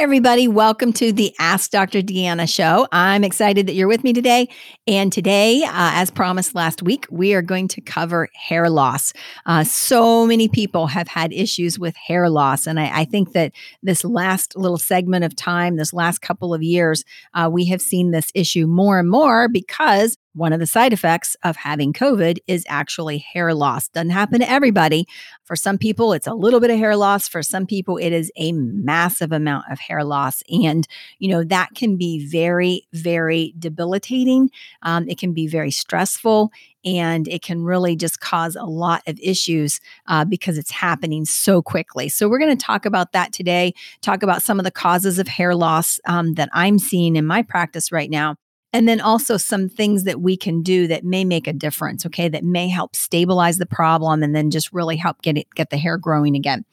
Everybody, welcome to the Ask Dr. Deanna show. I'm excited that you're with me today. And today, uh, as promised last week, we are going to cover hair loss. Uh, so many people have had issues with hair loss. And I, I, think that this last little segment of time, this last couple of years, uh, we have seen this issue more and more because one of the side effects of having COVID is actually hair loss. Doesn't happen to everybody. For some people, it's a little bit of hair loss. For some people, it is a massive amount of hair loss. And, you know, that can be very, very debilitating. Um, it can be very stressful and it can really just cause a lot of issues uh, because it's happening so quickly. So, we're going to talk about that today, talk about some of the causes of hair loss um, that I'm seeing in my practice right now and then also some things that we can do that may make a difference okay that may help stabilize the problem and then just really help get it get the hair growing again.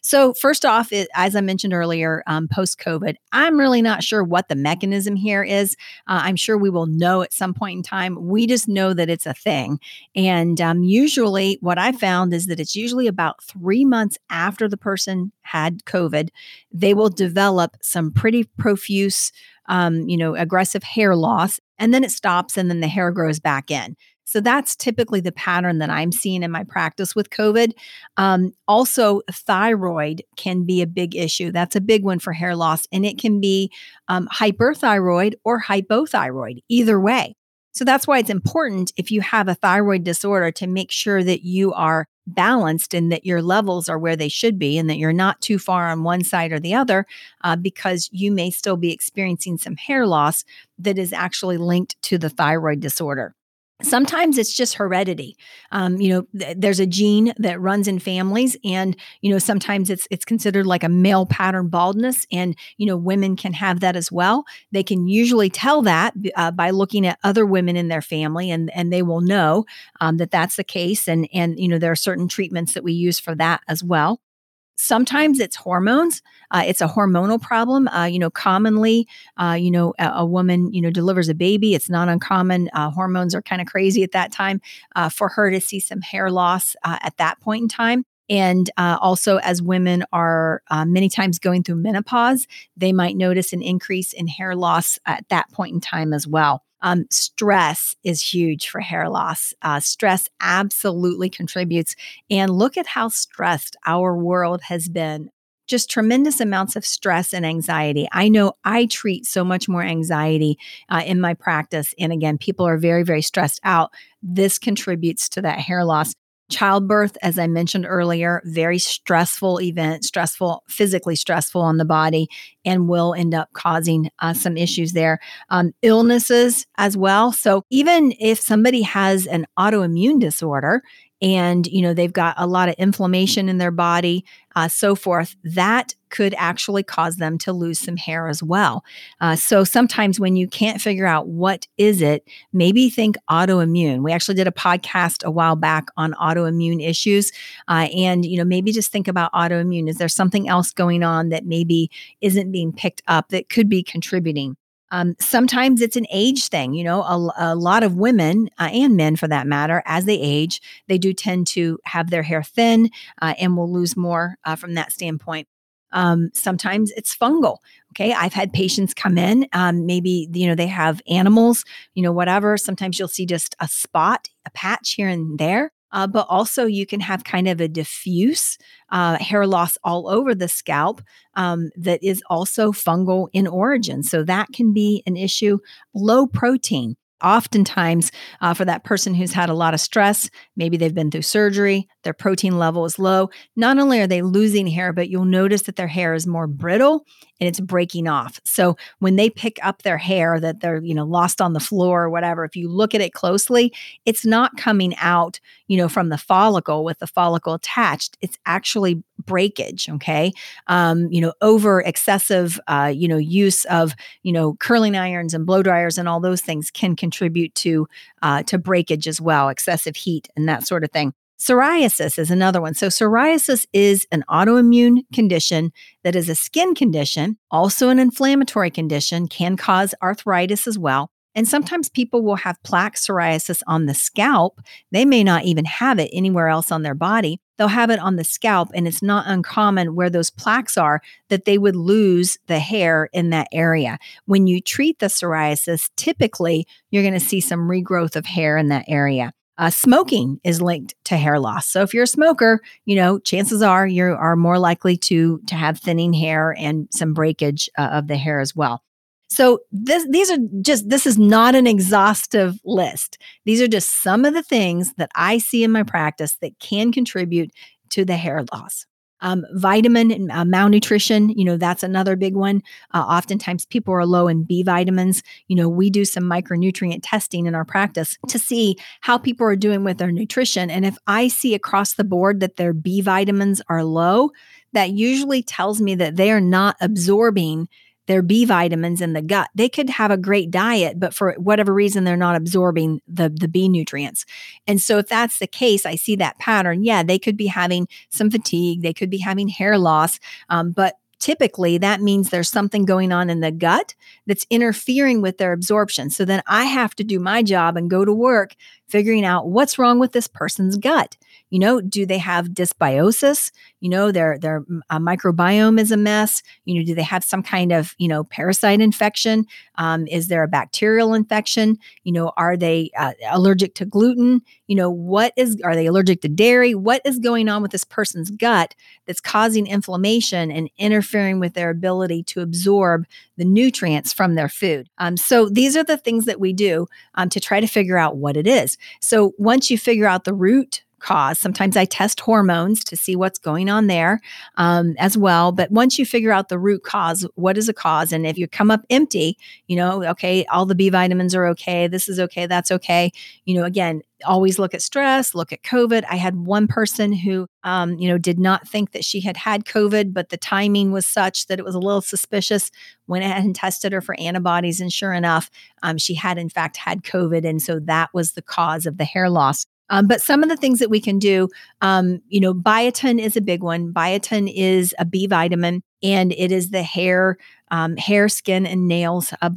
So first off it, as i mentioned earlier um, post covid i'm really not sure what the mechanism here is. Uh, i'm sure we will know at some point in time. We just know that it's a thing. And um, usually what i found is that it's usually about three months after the person had covid they will develop some pretty profuse um, you know, aggressive hair loss, and then it stops and then the hair grows back in. So that's typically the pattern that I'm seeing in my practice with COVID. Um, also, thyroid can be a big issue. That's a big one for hair loss, and it can be um, hyperthyroid or hypothyroid, either way. So that's why it's important if you have a thyroid disorder to make sure that you are balanced and that your levels are where they should be and that you're not too far on one side or the other uh, because you may still be experiencing some hair loss that is actually linked to the thyroid disorder sometimes it's just heredity. Um, you know th- there's a gene that runs in families and you know sometimes it's it's considered like a male pattern baldness and you know women can have that as well. They can usually tell that uh, by looking at other women in their family and and they will know um, that that's the case and and you know there are certain treatments that we use for that as well Sometimes it's hormones. Uh, it's a hormonal problem. Uh, you know, commonly, uh, you know, a, a, woman, you know, delivers a baby. It's not uncommon. Uh, hormones are kind of crazy at that time uh, for her to see some hair loss uh, at that point in time. And also, as women are many times going through menopause, they might notice an increase in hair loss at that point in time as well. Um, stress is huge for hair loss. Uh, stress absolutely contributes. And look at how stressed our world has been. Just tremendous amounts of stress and anxiety. I know I treat so much more anxiety uh, in my practice. And again, people are very, very stressed out. This contributes to that hair loss. Childbirth, as I mentioned earlier, very stressful event, stressful, physically stressful on the body, and will end up causing uh, some issues there. Um, illnesses as well. So, even if somebody has an autoimmune disorder and you know they've got a lot of inflammation in their body uh, so forth that could actually cause them to lose some hair as well. Uh, so sometimes when you can't figure out what is it maybe think autoimmune. We actually did a podcast a while back on autoimmune issues uh, and you know maybe just think about autoimmune. Is there something else going on that maybe isn't being picked up that could be contributing um, sometimes it's an age thing. You know, a, a lot of women uh, and men, for that matter, as they age, they do tend to have their hair thin uh, and will lose more uh, from that standpoint. Um, sometimes it's fungal. Okay, I've had patients come in. Um, maybe you know they have animals, you know, whatever. Sometimes you'll see just a spot, a patch here and there. Uh, but also, you can have kind of a diffuse uh, hair loss all over the scalp um, that is also fungal in origin. So, that can be an issue. Low protein oftentimes uh, for that person who's had a lot of stress maybe they've been through surgery their protein level is low not only are they losing hair but you'll notice that their hair is more brittle and it's breaking off. So when they pick up their hair that they're you know lost on the floor or whatever if you look at it closely it's not coming out you know from the follicle with the follicle attached. It's actually breakage. Okay, um, you know, over excessive, uh, you know, use of you know curling irons and blow dryers and all those things can contribute to uh, to breakage as well, excessive heat and that sort of thing. Psoriasis is another one. So, psoriasis is an autoimmune condition that is a skin condition, also an inflammatory condition, can cause arthritis as well. And sometimes people will have plaque psoriasis on the scalp. They may not even have it anywhere else on their body. They'll have it on the scalp, and it's not uncommon where those plaques are that they would lose the hair in that area. When you treat the psoriasis, typically you're going to see some regrowth of hair in that area. Uh, smoking is linked to hair loss. So if you're a smoker, you know chances are you are more likely to to have thinning hair and some breakage uh, of the hair as well. So this these are just this is not an exhaustive list. These are just some of the things that I see in my practice that can contribute to the hair loss. Um, vitamin uh, malnutrition, you know, that's another big one. Uh, oftentimes people are low in B vitamins. You know, we do some micronutrient testing in our practice to see how people are doing with their nutrition. And if I see across the board that their B vitamins are low, that usually tells me that they are not absorbing their B vitamins in the gut. They could have a great diet, but for whatever reason, they're not absorbing the, the B nutrients. And so, if that's the case, I see that pattern. Yeah, they could be having some fatigue, they could be having hair loss, um, but typically that means there's something going on in the gut that's interfering with their absorption. So then I have to do my job and go to work figuring out what's wrong with this person's gut. You know, do they have dysbiosis? You know, their their uh, microbiome is a mess. You know, do they have some kind of you know parasite infection? Um, is there a bacterial infection? You know, are they uh, allergic to gluten? You know, what is are they allergic to dairy? What is going on with this person's gut that's causing inflammation and interfering with their ability to absorb the nutrients from their food? Um, so these are the things that we do um, to try to figure out what it is. So once you figure out the root cause. Sometimes I test hormones to see what's going on there um, as well. But once you figure out the root cause, what is a cause? And if you come up empty, you know, okay, all the B vitamins are okay, this is okay, that's okay. You know, again, always look at stress, look at COVID. I had one person who, um, you know, did not think that she had had COVID, but the timing was such that it was a little suspicious. Went ahead and tested her for antibodies, and sure enough, um, she had in fact had COVID, and so that was the cause of the hair loss. Um, but some of the things that we can do, um, you know, biotin is a big one. Biotin is a B vitamin, and it is the hair, um, hair, skin, and nails uh,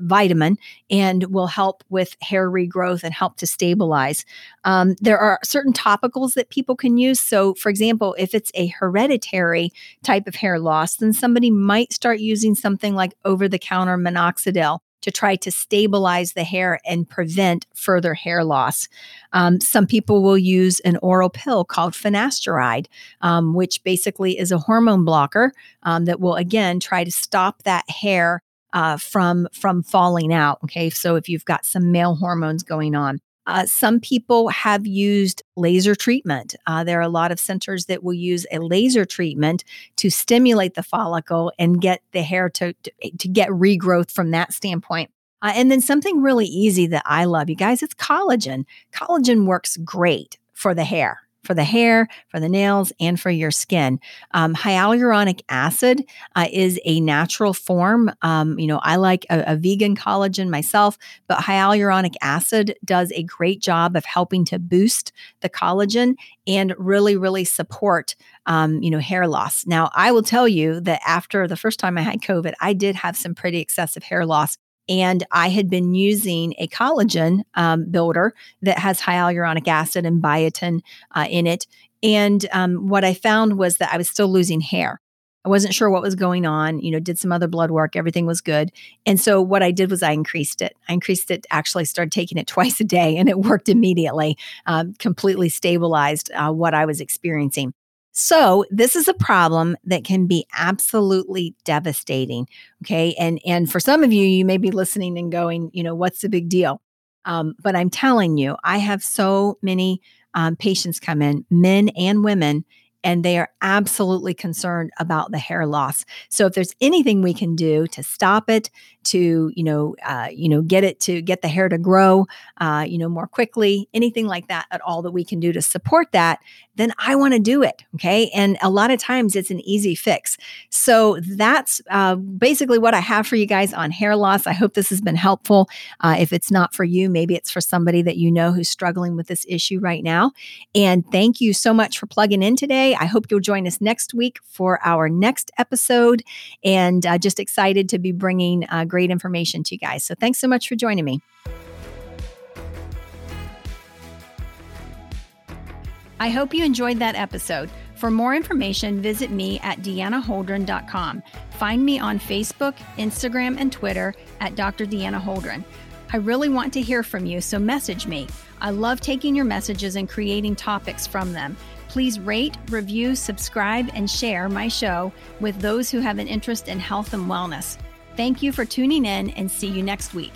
vitamin, and will help with hair regrowth and help to stabilize. Um, there are certain topicals that people can use. So, for example, if it's a hereditary type of hair loss, then somebody might start using something like over-the-counter minoxidil to try to stabilize the hair and prevent further hair loss. Um, some people will use an oral pill called finasteride, um, which basically is a hormone blocker um, that will again try to stop that hair uh, from from falling out. Okay, so if you've got some male hormones going on. Uh, some people have used laser treatment. Uh, there are a lot of centers that will use a laser treatment to stimulate the follicle and get the hair to, to, to get regrowth from that standpoint. Uh, and then something really easy that I love, you guys, it's collagen. Collagen works great for the hair for the hair, for the nails, and for your skin. Um, hyaluronic acid uh, is a natural form. Um, you know, I like a, a, vegan collagen myself, but hyaluronic acid does a great job of helping to boost the collagen and really, really support, um, you know, hair loss. Now, I will tell you that after the first time I had COVID, I did have some pretty excessive hair loss and I had been using a collagen um, builder that has hyaluronic acid and biotin uh, in it. And um, what I found was that I was still losing hair. I wasn't sure what was going on, you know, did some other blood work, everything was good. And so what I did was I increased it. I increased it, actually started taking it twice a day, and it worked immediately, um, completely stabilized uh, what I was experiencing. So this is a problem that can be absolutely devastating. Okay. And and for some of you, you may be listening and going, you know, what's the big deal? Um, but I'm telling you, I have so many um, patients come in, men and women, and they are absolutely concerned about the hair loss. So if there's anything we can do to stop it, to you know, uh, you know, get it to get the hair to grow, uh, you know, more quickly, anything like that at all that we can do to support that, then I want to do it. Okay, and a lot of times it's an easy fix. So that's uh, basically what I have for you guys on hair loss. I hope this has been helpful. Uh, if it's not for you, maybe it's for somebody that you know who's struggling with this issue right now. And thank you so much for plugging in I hope you'll join us next week for our next episode. And uh, just excited to be bringing uh, great information to you guys. So thanks so much for joining me. I hope you enjoyed that episode. For more information, visit me at deannaholdren.com. Find me on Facebook, Instagram, and Twitter at Dr. Deanna Holdren. I really want to hear from you, so message me. I love taking your messages and creating topics from them. Please rate, review, subscribe, and share my show with those who have an interest in health and wellness. Thank you for tuning in and see you next week.